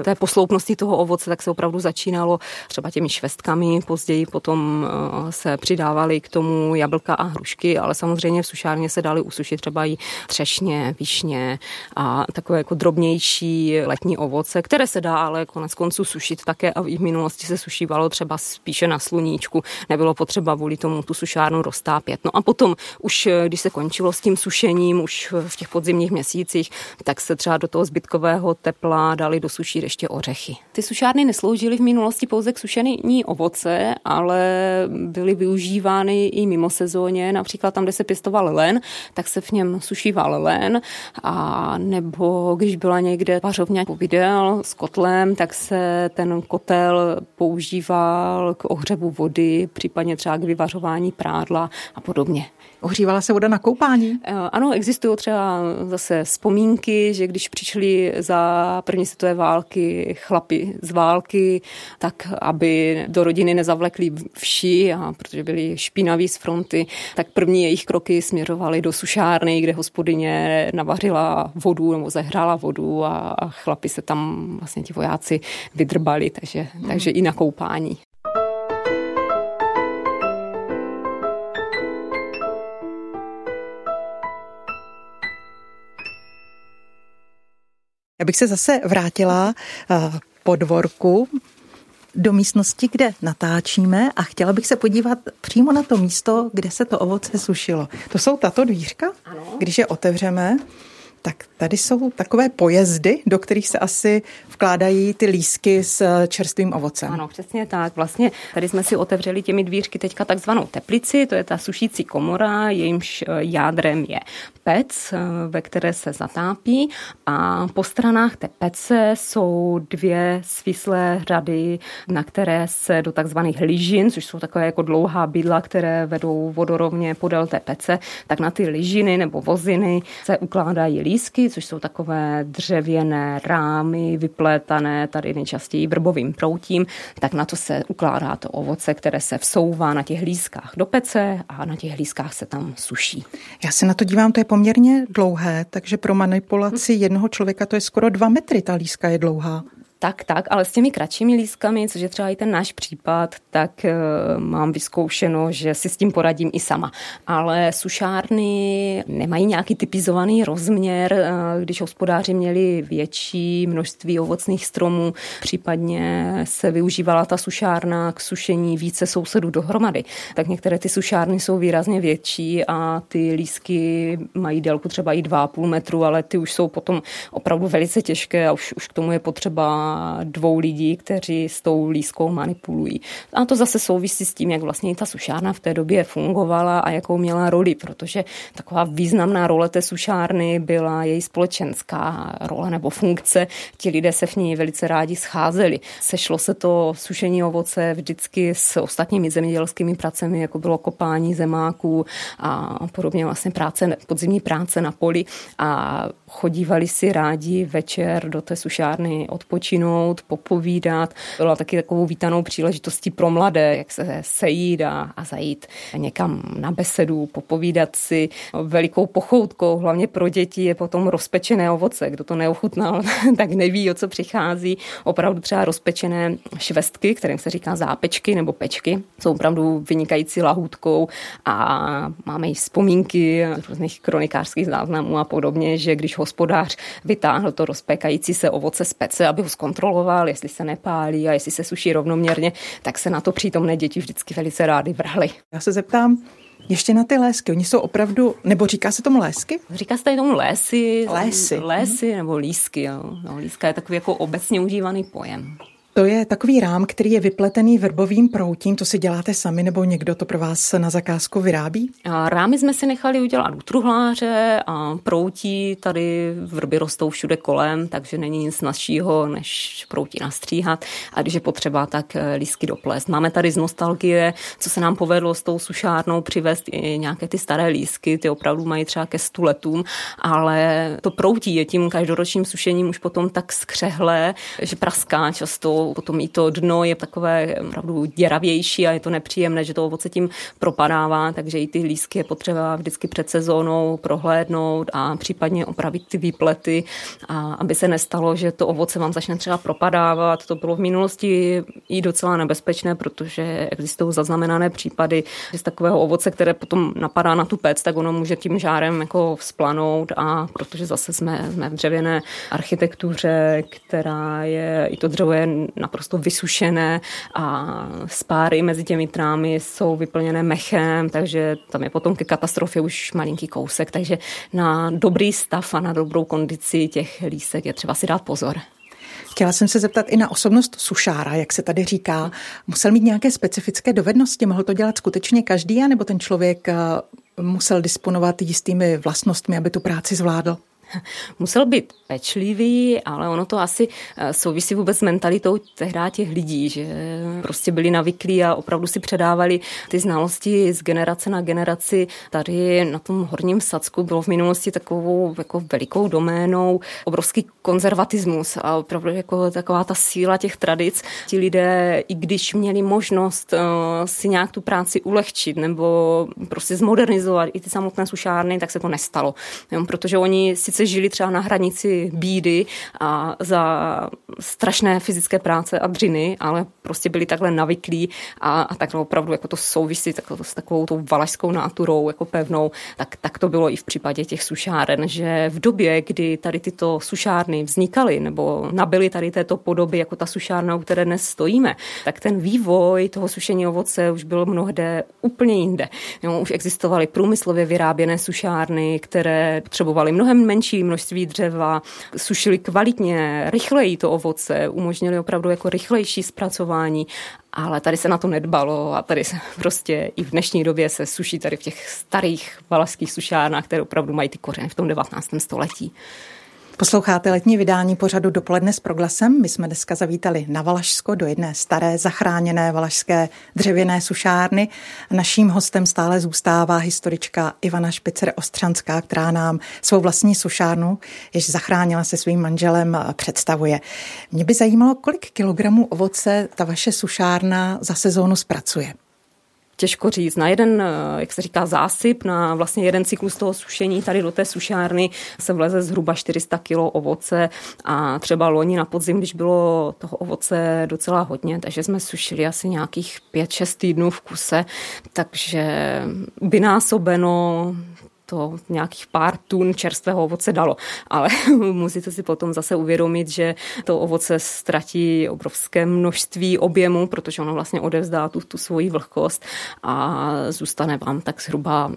té posloupnosti toho ovoce, tak se opravdu začínalo třeba těmi švestkami, později potom eh, se přidávaly k tomu jablka a hrušky, ale samozřejmě v sušárně se dali usušit třeba i třešně, višně a takové jako drobnější letní ovoce, které se dá ale konec konců sušit také a v minulosti se sušívalo třeba spíše na sluníčku. Nebylo potřeba vůli tomu tu sušárnu roztápět. No a potom už, když se končilo s tím sušením, už v těch podzimních měsících, tak se třeba do toho zbytkového tepla dali do suší ještě ořechy. Ty sušárny nesloužily v minulosti pouze k sušení ovoce, ale byly využívány i mimo sezóně, například tam, kde se pěstoval len, tak se v něm sušíval len a nebo když byla někde pařovně nějak povídal s kotlem, tak se ten kotel používal k ohřevu vody, případně třeba k vyvařování prádla a podobně. Ohřívala se voda na koupání? Eh, ano, existují třeba zase vzpomínky, že když přišli za první světové války chlapi z války, tak aby do rodiny nezavlekli vši, a protože byli špinaví z fronty, tak první jejich kroky směřovaly do sušárny, kde hospodyně navařila vodu nebo zahrála vodu a chlapi se tam vlastně ti vojáci vydrbali, takže, takže i na koupání. Já bych se zase vrátila eh, po dvorku do místnosti, kde natáčíme a chtěla bych se podívat přímo na to místo, kde se to ovoce sušilo. To jsou tato dvířka, ano. když je otevřeme, tak tady jsou takové pojezdy, do kterých se asi vkládají ty lísky s čerstvým ovocem. Ano, přesně tak. Vlastně tady jsme si otevřeli těmi dvířky teďka takzvanou teplici, to je ta sušící komora, jejímž eh, jádrem je pec, eh, ve které se zatápí a po stranách té pece jsou dvě svislé řady, na které se do takzvaných ližin, což jsou takové jako dlouhá bydla, které vedou vodorovně podél té pece, tak na ty ližiny nebo voziny se ukládají lísky, což jsou takové dřevěné rámy, vyplétané tady nejčastěji vrbovým proutím, tak na to se ukládá to ovoce, které se vsouvá na těch lískách do pece a na těch lískách se tam suší. Já se na to dívám, to je poměrně dlouhé, takže pro manipulaci jednoho člověka to je skoro dva metry, ta líska je dlouhá. Tak, tak, ale s těmi kratšími lískami, což je třeba i ten náš případ, tak e, mám vyzkoušeno, že si s tím poradím i sama. Ale sušárny nemají nějaký typizovaný rozměr, e, když hospodáři měli větší množství ovocných stromů, případně se využívala ta sušárna k sušení více sousedů dohromady, tak některé ty sušárny jsou výrazně větší a ty lísky mají délku třeba i 2,5 metru, ale ty už jsou potom opravdu velice těžké a už, už k tomu je potřeba dvou lidí, kteří s tou lískou manipulují. A to zase souvisí s tím, jak vlastně ta sušárna v té době fungovala a jakou měla roli, protože taková významná role té sušárny byla její společenská role nebo funkce. Ti lidé se v ní velice rádi scházeli. Sešlo se to sušení ovoce vždycky s ostatními zemědělskými pracemi, jako bylo kopání zemáků a podobně vlastně práce, podzimní práce na poli a chodívali si rádi večer do té sušárny odpočinout, popovídat. Byla taky takovou vítanou příležitostí pro mladé, jak se sejít a, a zajít někam na besedu, popovídat si. Velikou pochoutkou, hlavně pro děti, je potom rozpečené ovoce. Kdo to neochutnal, tak neví, o co přichází. Opravdu třeba rozpečené švestky, kterým se říká zápečky nebo pečky, jsou opravdu vynikající lahůdkou a máme i vzpomínky různých kronikářských záznamů a podobně, že když hospodář vytáhl to rozpékající se ovoce z pece, aby ho zkontroloval, jestli se nepálí a jestli se suší rovnoměrně, tak se na to přítomné děti vždycky velice rády vrhly. Já se zeptám, ještě na ty lésky, oni jsou opravdu, nebo říká se tomu lésky? Říká se tady tomu lésy. Lésy. Lésy mm. nebo lísky. Jo. No, líska je takový jako obecně užívaný pojem. To je takový rám, který je vypletený verbovým proutím. To si děláte sami nebo někdo to pro vás na zakázku vyrábí? A rámy jsme si nechali udělat u truhláře a proutí. Tady vrby rostou všude kolem, takže není nic našího, než proutí nastříhat. A když je potřeba, tak eh, lísky doplést. Máme tady z nostalgie, co se nám povedlo s tou sušárnou přivést i nějaké ty staré lísky. Ty opravdu mají třeba ke stu letům, ale to proutí je tím každoročním sušením už potom tak skřehlé, že praská často potom i to dno je takové opravdu děravější a je to nepříjemné, že to ovoce tím propadává, takže i ty lísky je potřeba vždycky před sezónou prohlédnout a případně opravit ty výplety, a aby se nestalo, že to ovoce vám začne třeba propadávat. To bylo v minulosti i docela nebezpečné, protože existují zaznamenané případy, že z takového ovoce, které potom napadá na tu pec, tak ono může tím žárem jako vzplanout a protože zase jsme, jsme v dřevěné architektuře, která je, i to dřevo je naprosto vysušené a spáry mezi těmi trámy jsou vyplněné mechem, takže tam je potom ke katastrofě už malinký kousek, takže na dobrý stav a na dobrou kondici těch lísek je třeba si dát pozor. Chtěla jsem se zeptat i na osobnost sušára, jak se tady říká. Musel mít nějaké specifické dovednosti? Mohl to dělat skutečně každý, nebo ten člověk eh, musel disponovat jistými vlastnostmi, aby tu práci zvládl? musel být pečlivý, ale ono to asi eh, souvisí vůbec s mentalitou tehdy těch lidí, že prostě byli navyklí a opravdu si předávali ty znalosti z generace na generaci. Tady na tom horním Sacku bylo v minulosti takovou jako velikou doménou obrovský konzervatismus a opravdu jako taková ta síla těch tradic. Ti lidé, i když měli možnost uh, si nějak tu práci ulehčit nebo prostě zmodernizovat i ty samotné sušárny, tak se to nestalo. Protože oni si sice žili třeba na hranici bídy a za strašné fyzické práce a dřiny, ale prostě byli takhle navyklí a, a takhle opravdu jako to souvisí tak, s takovou tou valašskou náturou jako pevnou, tak, tak to bylo i v případě těch sušáren, že v době, kdy tady tyto sušárny vznikaly nebo nabyly tady této podoby jako ta sušárna, u které dnes stojíme, tak ten vývoj toho sušení ovoce už byl mnohde úplně jinde. Jo, už existovaly průmyslově vyráběné sušárny, které potřebovaly mnohem menší menší množství dřeva, sušili kvalitně, rychleji to ovoce, umožnili opravdu jako rychlejší zpracování ale tady se na to nedbalo a tady se prostě i v dnešní době se suší tady v těch starých valašských sušárnách, které opravdu mají ty kořeny v tom 19. století. Posloucháte letní vydání pořadu Dopoledne s proglasem. My jsme dneska zavítali na Valašsko do jedné staré zachráněné valašské dřevěné sušárny. Naším hostem stále zůstává historička Ivana Špicer Ostřanská, která nám svou vlastní sušárnu, jež zachránila se svým manželem, představuje. Mě by zajímalo, kolik kilogramů ovoce ta vaše sušárna za sezónu zpracuje. Těžko říct. Na jeden, eh, jak se říká, zásyp, na vlastně jeden cyklus toho sušení tady do té sušárny se vleze zhruba 400 kg ovoce a třeba loni na podzim, když bylo toho ovoce docela hodně, takže jsme sušili asi nějakých 5-6 týdnů v kuse, takže vynásobeno to nějakých pár tun čerstvého ovoce dalo. Ale musíte si potom zase uvědomit, že to ovoce ztratí obrovské množství objemu, protože ono vlastně odevzdá tu, tu svoji vlhkost a zůstane vám tak zhruba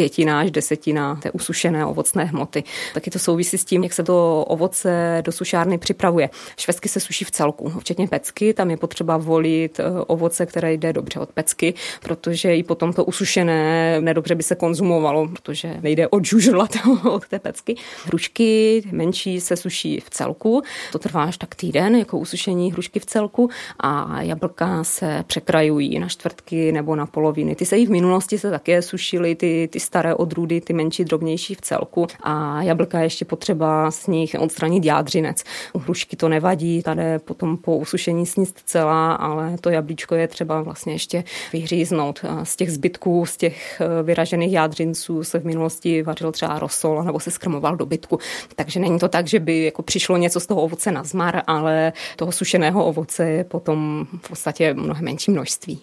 pětina až desetina té usušené ovocné hmoty. Taky to souvisí s tím, jak se to ovoce do sušárny připravuje. Švestky se suší v celku, včetně pecky. Tam je potřeba volit eh, ovoce, které jde dobře od pecky, protože i potom to usušené nedobře by se konzumovalo, protože nejde odžužlat od té pecky. Hrušky menší se suší v celku. To trvá až tak týden, jako usušení hrušky v celku a jablka se překrajují na čtvrtky nebo na poloviny. Ty se i v minulosti se také sušily, ty, ty staré odrůdy, ty menší, drobnější v celku. A jablka je ještě potřeba z nich odstranit jádřinec. U hrušky to nevadí, tady potom po usušení sníst celá, ale to jablíčko je třeba vlastně ještě vyhříznout. Z těch zbytků, z těch eh, vyražených jádřinců se v minulosti vařil třeba rosol nebo se skrmoval do bytku. Takže není to tak, že by jako přišlo něco z toho ovoce na zmar, ale toho sušeného ovoce je potom v podstatě mnohem menší množství.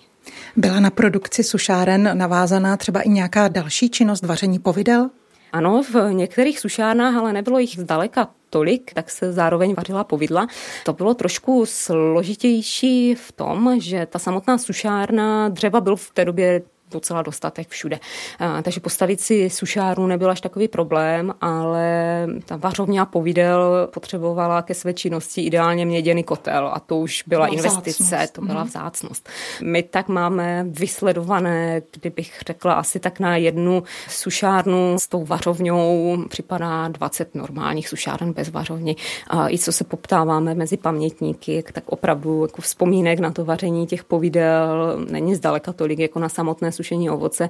Byla na produkci sušáren navázaná třeba i nějaká další činnost vaření povidel? Ano, v některých sušárnách, ale nebylo jich zdaleka tolik, tak se zároveň vařila povidla. To bylo trošku složitější v tom, že ta samotná sušárna dřeva byl v té době docela dostatek všude. Takže postavit si sušárnu nebyl až takový problém, ale ta vařovňa povidel potřebovala ke své činnosti ideálně měděný kotel a to už byla, byla investice, vzácnost. to byla mhm. vzácnost. My tak máme vysledované, kdybych řekla asi tak na jednu sušárnu s tou vařovňou připadá 20 normálních sušáren bez vařovny. A i co se poptáváme mezi pamětníky, tak opravdu jako vzpomínek na to vaření těch povidel není zdaleka tolik jako na samotné sušení ovoce.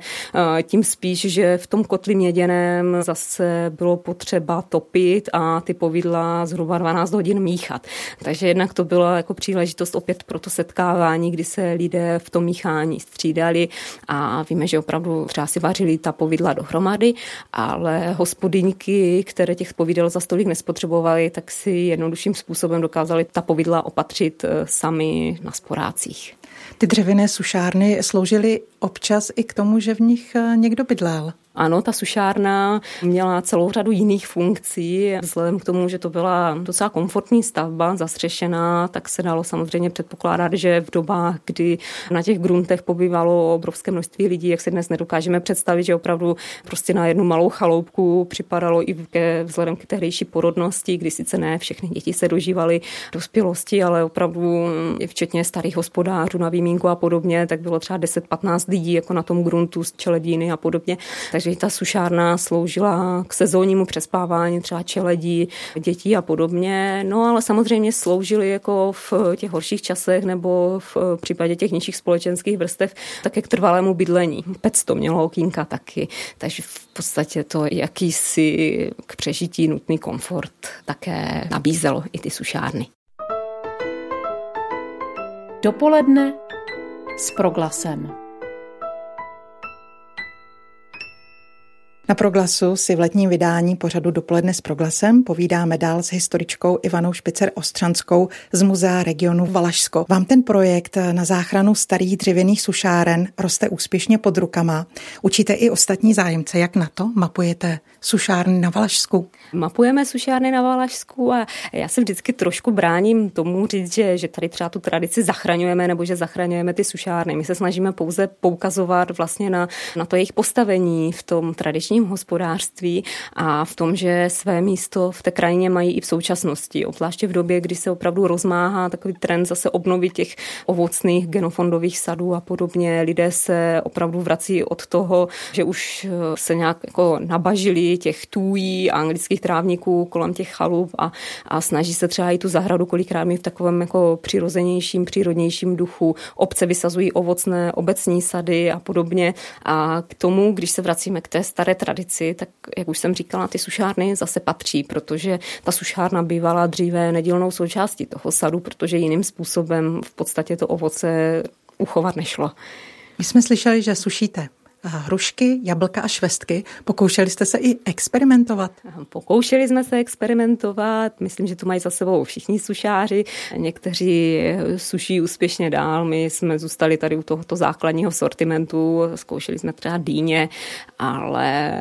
Tím spíš, že v tom kotli měděném zase bylo potřeba topit a ty povidla zhruba 12 hodin míchat. Takže jednak to byla jako příležitost opět pro to setkávání, kdy se lidé v tom míchání střídali a víme, že opravdu třeba si vařili ta povidla dohromady, ale hospodyňky, které těch povidel za stolik nespotřebovaly, tak si jednodušším způsobem dokázali ta povidla opatřit eh, sami na sporácích. Ty dřevěné sušárny sloužily občas i k tomu, že v nich eh, někdo bydlel. Ano, ta sušárna měla celou řadu jiných funkcí. Vzhledem k tomu, že to byla docela komfortní stavba, zastřešená, tak se dalo samozřejmě předpokládat, že v dobách, kdy na těch gruntech pobývalo obrovské množství lidí, jak si dnes nedokážeme představit, že opravdu prostě na jednu malou chaloupku připadalo i ke, vzhledem k tehdejší porodnosti, kdy sice ne všechny děti se dožívaly dospělosti, ale opravdu včetně starých hospodářů na výmínku a podobně, tak bylo třeba 10-15 lidí jako na tom gruntu z čeledíny a podobně. Takže takže ta sušárna sloužila k sezónnímu přespávání třeba čeledí, dětí a podobně. No ale samozřejmě sloužily jako v těch horších časech nebo v případě těch nižších společenských vrstev také k trvalému bydlení. Pec to mělo okýnka taky, takže v podstatě to jakýsi k přežití nutný komfort také nabízelo i ty sušárny. Dopoledne s proglasem. Na proglasu si v letním vydání pořadu Dopoledne s proglasem povídáme dál s historičkou Ivanou Špicer Ostřanskou z Muzea regionu Valašsko. Vám ten projekt na záchranu starých dřevěných sušáren roste úspěšně pod rukama. Učíte i ostatní zájemce, jak na to mapujete sušárny na Valašsku? Mapujeme sušárny na Valašsku a já se vždycky trošku bráním tomu říct, že, že tady třeba tu tradici zachraňujeme nebo že zachraňujeme ty sušárny. My se snažíme pouze poukazovat vlastně na, na to jejich postavení v tom tradičním hospodářství a v tom, že své místo v té krajině mají i v současnosti, obzvláště v době, kdy se opravdu rozmáhá takový trend zase obnovit těch ovocných genofondových sadů a podobně. Lidé se opravdu vrací od toho, že už se nějak jako nabažili těch tůjí a anglických trávníků kolem těch chalup a, a snaží se třeba i tu zahradu kolikrát mít v takovém jako přirozenějším, přírodnějším duchu. Obce vysazují ovocné obecní sady a podobně. A k tomu, když se vracíme k té staré tradici, tak jak už jsem říkala, ty sušárny zase patří, protože ta sušárna bývala dříve nedílnou součástí toho sadu, protože jiným způsobem v podstatě to ovoce uchovat nešlo. My jsme slyšeli, že sušíte hrušky, jablka a švestky. Pokoušeli jste se i experimentovat? Pokoušeli jsme se experimentovat. Myslím, že to mají za sebou všichni sušáři. Někteří suší úspěšně dál. My jsme zůstali tady u tohoto základního sortimentu. Zkoušeli jsme třeba dýně, ale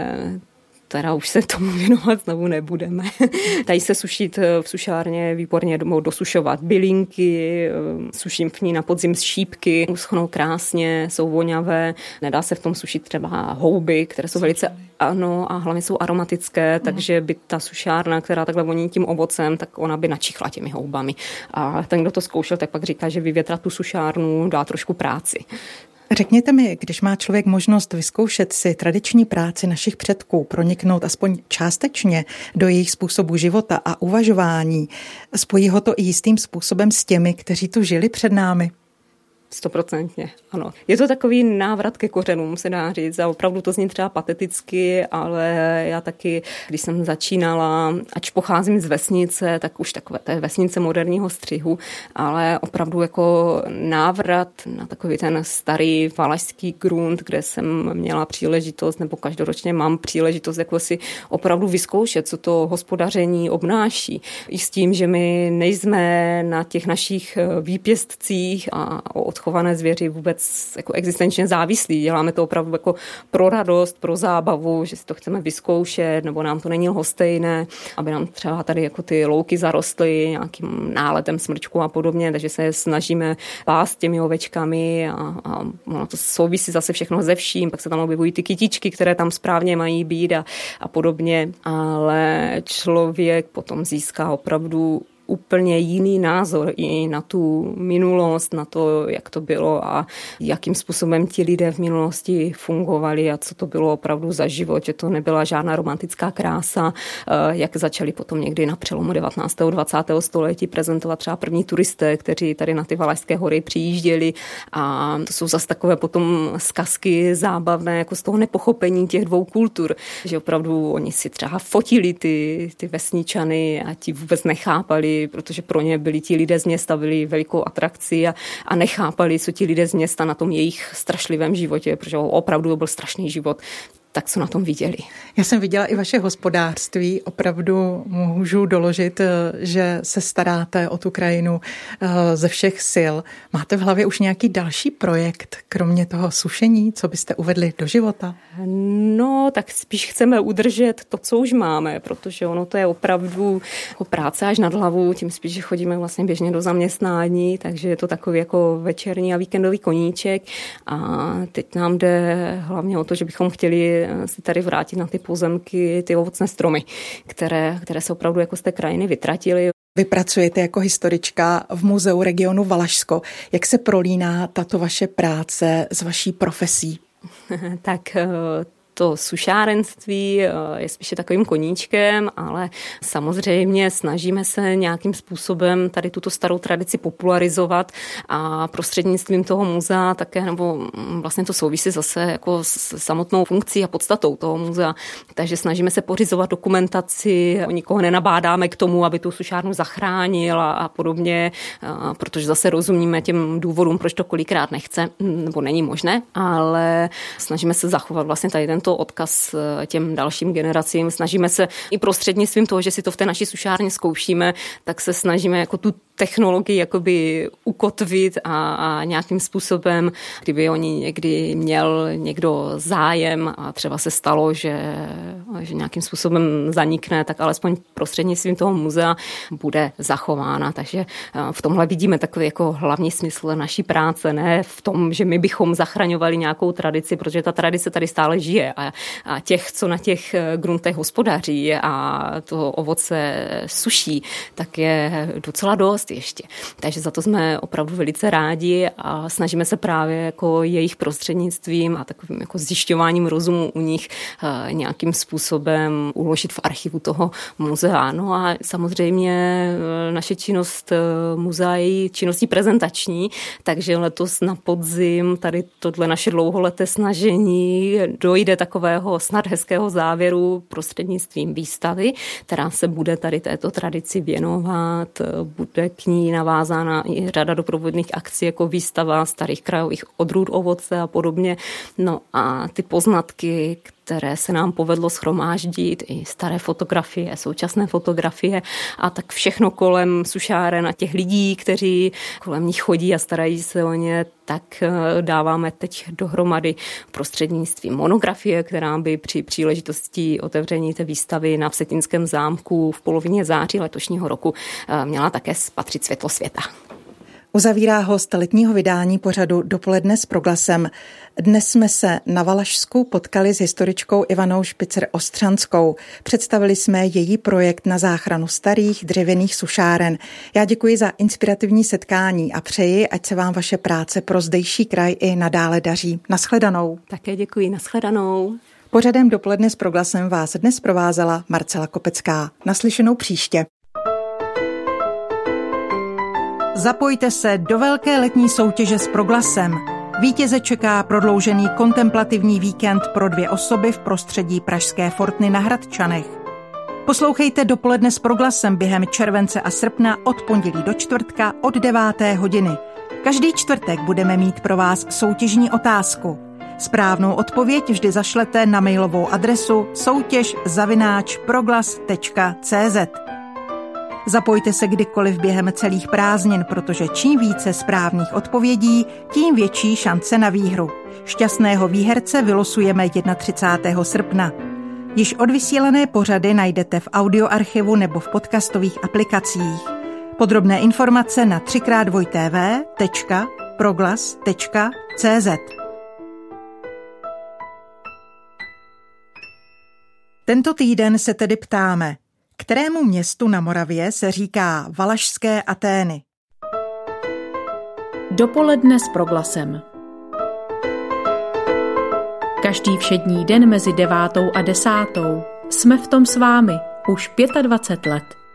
teda už se tomu věnovat znovu nebudeme. Tady se sušit eh, v sušárně výborně dosušovat bylinky, eh, suším v ní na podzim z šípky, uschnou krásně, jsou voňavé, nedá se v tom sušit třeba houby, které jsou velice, ano, a hlavně jsou aromatické, mhm. takže by ta sušárna, která takhle voní tím ovocem, tak ona by načichla těmi houbami. A ten, kdo to zkoušel, tak pak říká, že vyvětrat tu sušárnu dá trošku práci. Řekněte mi, když má člověk možnost vyzkoušet si tradiční práci našich předků, proniknout aspoň částečně do jejich způsobu života a uvažování, spojí ho to i jistým způsobem s těmi, kteří tu žili před námi? Stoprocentně, ano. Je to takový návrat ke kořenům, se dá říct. A opravdu to zní třeba pateticky, ale já taky, když jsem začínala, ač pocházím z vesnice, tak už takové té vesnice moderního střihu, ale opravdu jako návrat na takový ten starý valašský grunt, kde jsem měla příležitost, nebo každoročně mám příležitost jako si opravdu vyzkoušet, co to hospodaření obnáší. I s tím, že my nejsme na těch našich výpěstcích a o odchované zvěři vůbec jako existenčně závislí. Děláme to opravdu jako pro radost, pro zábavu, že si to chceme vyzkoušet, nebo nám to není lhostejné, aby nám třeba tady jako ty louky zarostly nějakým náletem smrčku a podobně, takže se snažíme pást těmi ovečkami a, a ono to souvisí zase všechno ze vším, pak se tam objevují ty kytičky, které tam správně mají být a, a podobně, ale člověk potom získá opravdu úplně jiný názor i na tu minulost, na to, jak to bylo a jakým způsobem ti lidé v minulosti fungovali a co to bylo opravdu za život, že to nebyla žádná romantická krása, eh, jak začali potom někdy na přelomu 19. 20. století prezentovat třeba první turisté, kteří tady na ty Valašské hory přijížděli a to jsou zase takové potom zkazky zábavné, jako z toho nepochopení těch dvou kultur, že opravdu oni si třeba fotili ty, ty vesničany a ti vůbec nechápali, protože pro ně byli ti lidé z města, byli velikou atrakcí a, a nechápali, co ti lidé z města na tom jejich strašlivém životě, protože opravdu to byl strašný život tak co na tom viděli. Já jsem viděla i vaše hospodářství. Opravdu můžu doložit, eh, že se staráte o tu krajinu eh, ze všech sil. Máte v hlavě už nějaký další projekt, kromě toho sušení, co byste uvedli do života? No, tak spíš chceme udržet to, co už máme, protože ono to je opravdu jako práce až nad hlavu, tím spíš, že chodíme vlastně běžně do zaměstnání, takže je to takový jako večerní a víkendový koníček. A teď nám jde hlavně o to, že bychom chtěli si tady vrátit na ty pozemky, ty ovocné stromy, které, které se opravdu jako z té krajiny vytratily. Vy pracujete jako historička v muzeu regionu Valašsko. Jak se prolíná tato vaše práce s vaší profesí? tak eh, to sušárenství eh, je spíše takovým koníčkem, ale samozřejmě snažíme se nějakým způsobem tady tuto starou tradici popularizovat a prostřednictvím toho muzea také, nebo vlastně to souvisí zase jako s samotnou funkcí a podstatou toho muzea. Takže snažíme se pořizovat dokumentaci, nikoho nenabádáme k tomu, aby tu sušárnu zachránil a, a podobně, a protože zase rozumíme těm důvodům, proč to kolikrát nechce, mm, nebo není možné, ale snažíme se zachovat vlastně tady ten to odkaz eh, těm dalším generacím. Snažíme se i prostřednictvím toho, že si to v té naší sušárně zkoušíme, tak se snažíme jako tu technologii jakoby ukotvit a, a nějakým způsobem, kdyby oni někdy měl někdo zájem a třeba se stalo, že, že nějakým způsobem zanikne, tak alespoň prostřednictvím toho muzea bude zachována. Takže eh, v tomhle vidíme takový jako hlavní smysl naší práce, ne v tom, že my bychom zachraňovali nějakou tradici, protože ta tradice tady stále žije a, a těch, co na těch eh, gruntech hospodaří a to ovoce suší, tak je docela dost ještě. Takže za to jsme opravdu velice rádi a snažíme se právě jako jejich prostřednictvím a takovým jako zjišťováním rozumu u nich eh, nějakým způsobem uložit v archivu toho muzea. No a samozřejmě eh, naše činnost muzea je činností prezentační, takže letos na podzim tady tohle naše dlouholeté snažení dojde takového snad hezkého závěru prostřednictvím výstavy, která se bude tady této tradici věnovat, bude k ní navázána i řada doprovodných akcí, jako výstava starých krajových odrůd ovoce a podobně. No a ty poznatky, které se nám povedlo schromáždit, i staré fotografie, současné fotografie a tak všechno kolem sušáren a těch lidí, kteří kolem nich chodí a starají se o ně, tak eh, dáváme teď dohromady prostřednictvím monografie, která by při příležitosti otevření té výstavy na Vsetinském zámku v polovině září letošního roku eh, měla také spatřit světlo světa. Uzavírá host letního vydání pořadu Dopoledne s proglasem. Dnes jsme se na Valašsku potkali s historičkou Ivanou Špicer Ostřanskou. Představili jsme její projekt na záchranu starých dřevěných sušáren. Já děkuji za inspirativní setkání a přeji, ať se vám vaše práce pro zdejší kraj i nadále daří. Naschledanou. Také děkuji, naschledanou. Pořadem Dopoledne s proglasem vás dnes provázela Marcela Kopecká. Naslyšenou příště. Zapojte se do velké letní soutěže s proglasem. Vítěze čeká prodloužený kontemplativní víkend pro dvě osoby v prostředí Pražské Fortny na Hradčanech. Poslouchejte dopoledne s proglasem během července a srpna od pondělí do čtvrtka od 9. hodiny. Každý čtvrtek budeme mít pro vás soutěžní otázku. Správnou odpověď vždy zašlete na mailovou adresu soutěž zavináč proglas.cz. Zapojte se kdykoliv během celých prázdnin, protože čím více správných odpovědí, tím větší šance na výhru. Šťastného výherce vylosujeme 31. srpna. Již odvysílené pořady najdete v audioarchivu nebo v podcastových aplikacích. Podrobné informace na 3x2tv.proglas.cz Tento týden se tedy ptáme, Kterému městu na Moravě se říká Valašské Atény? Dopoledne s proglasem. Každý všední den mezi devátou a desátou jsme v tom s vámi už 25 let.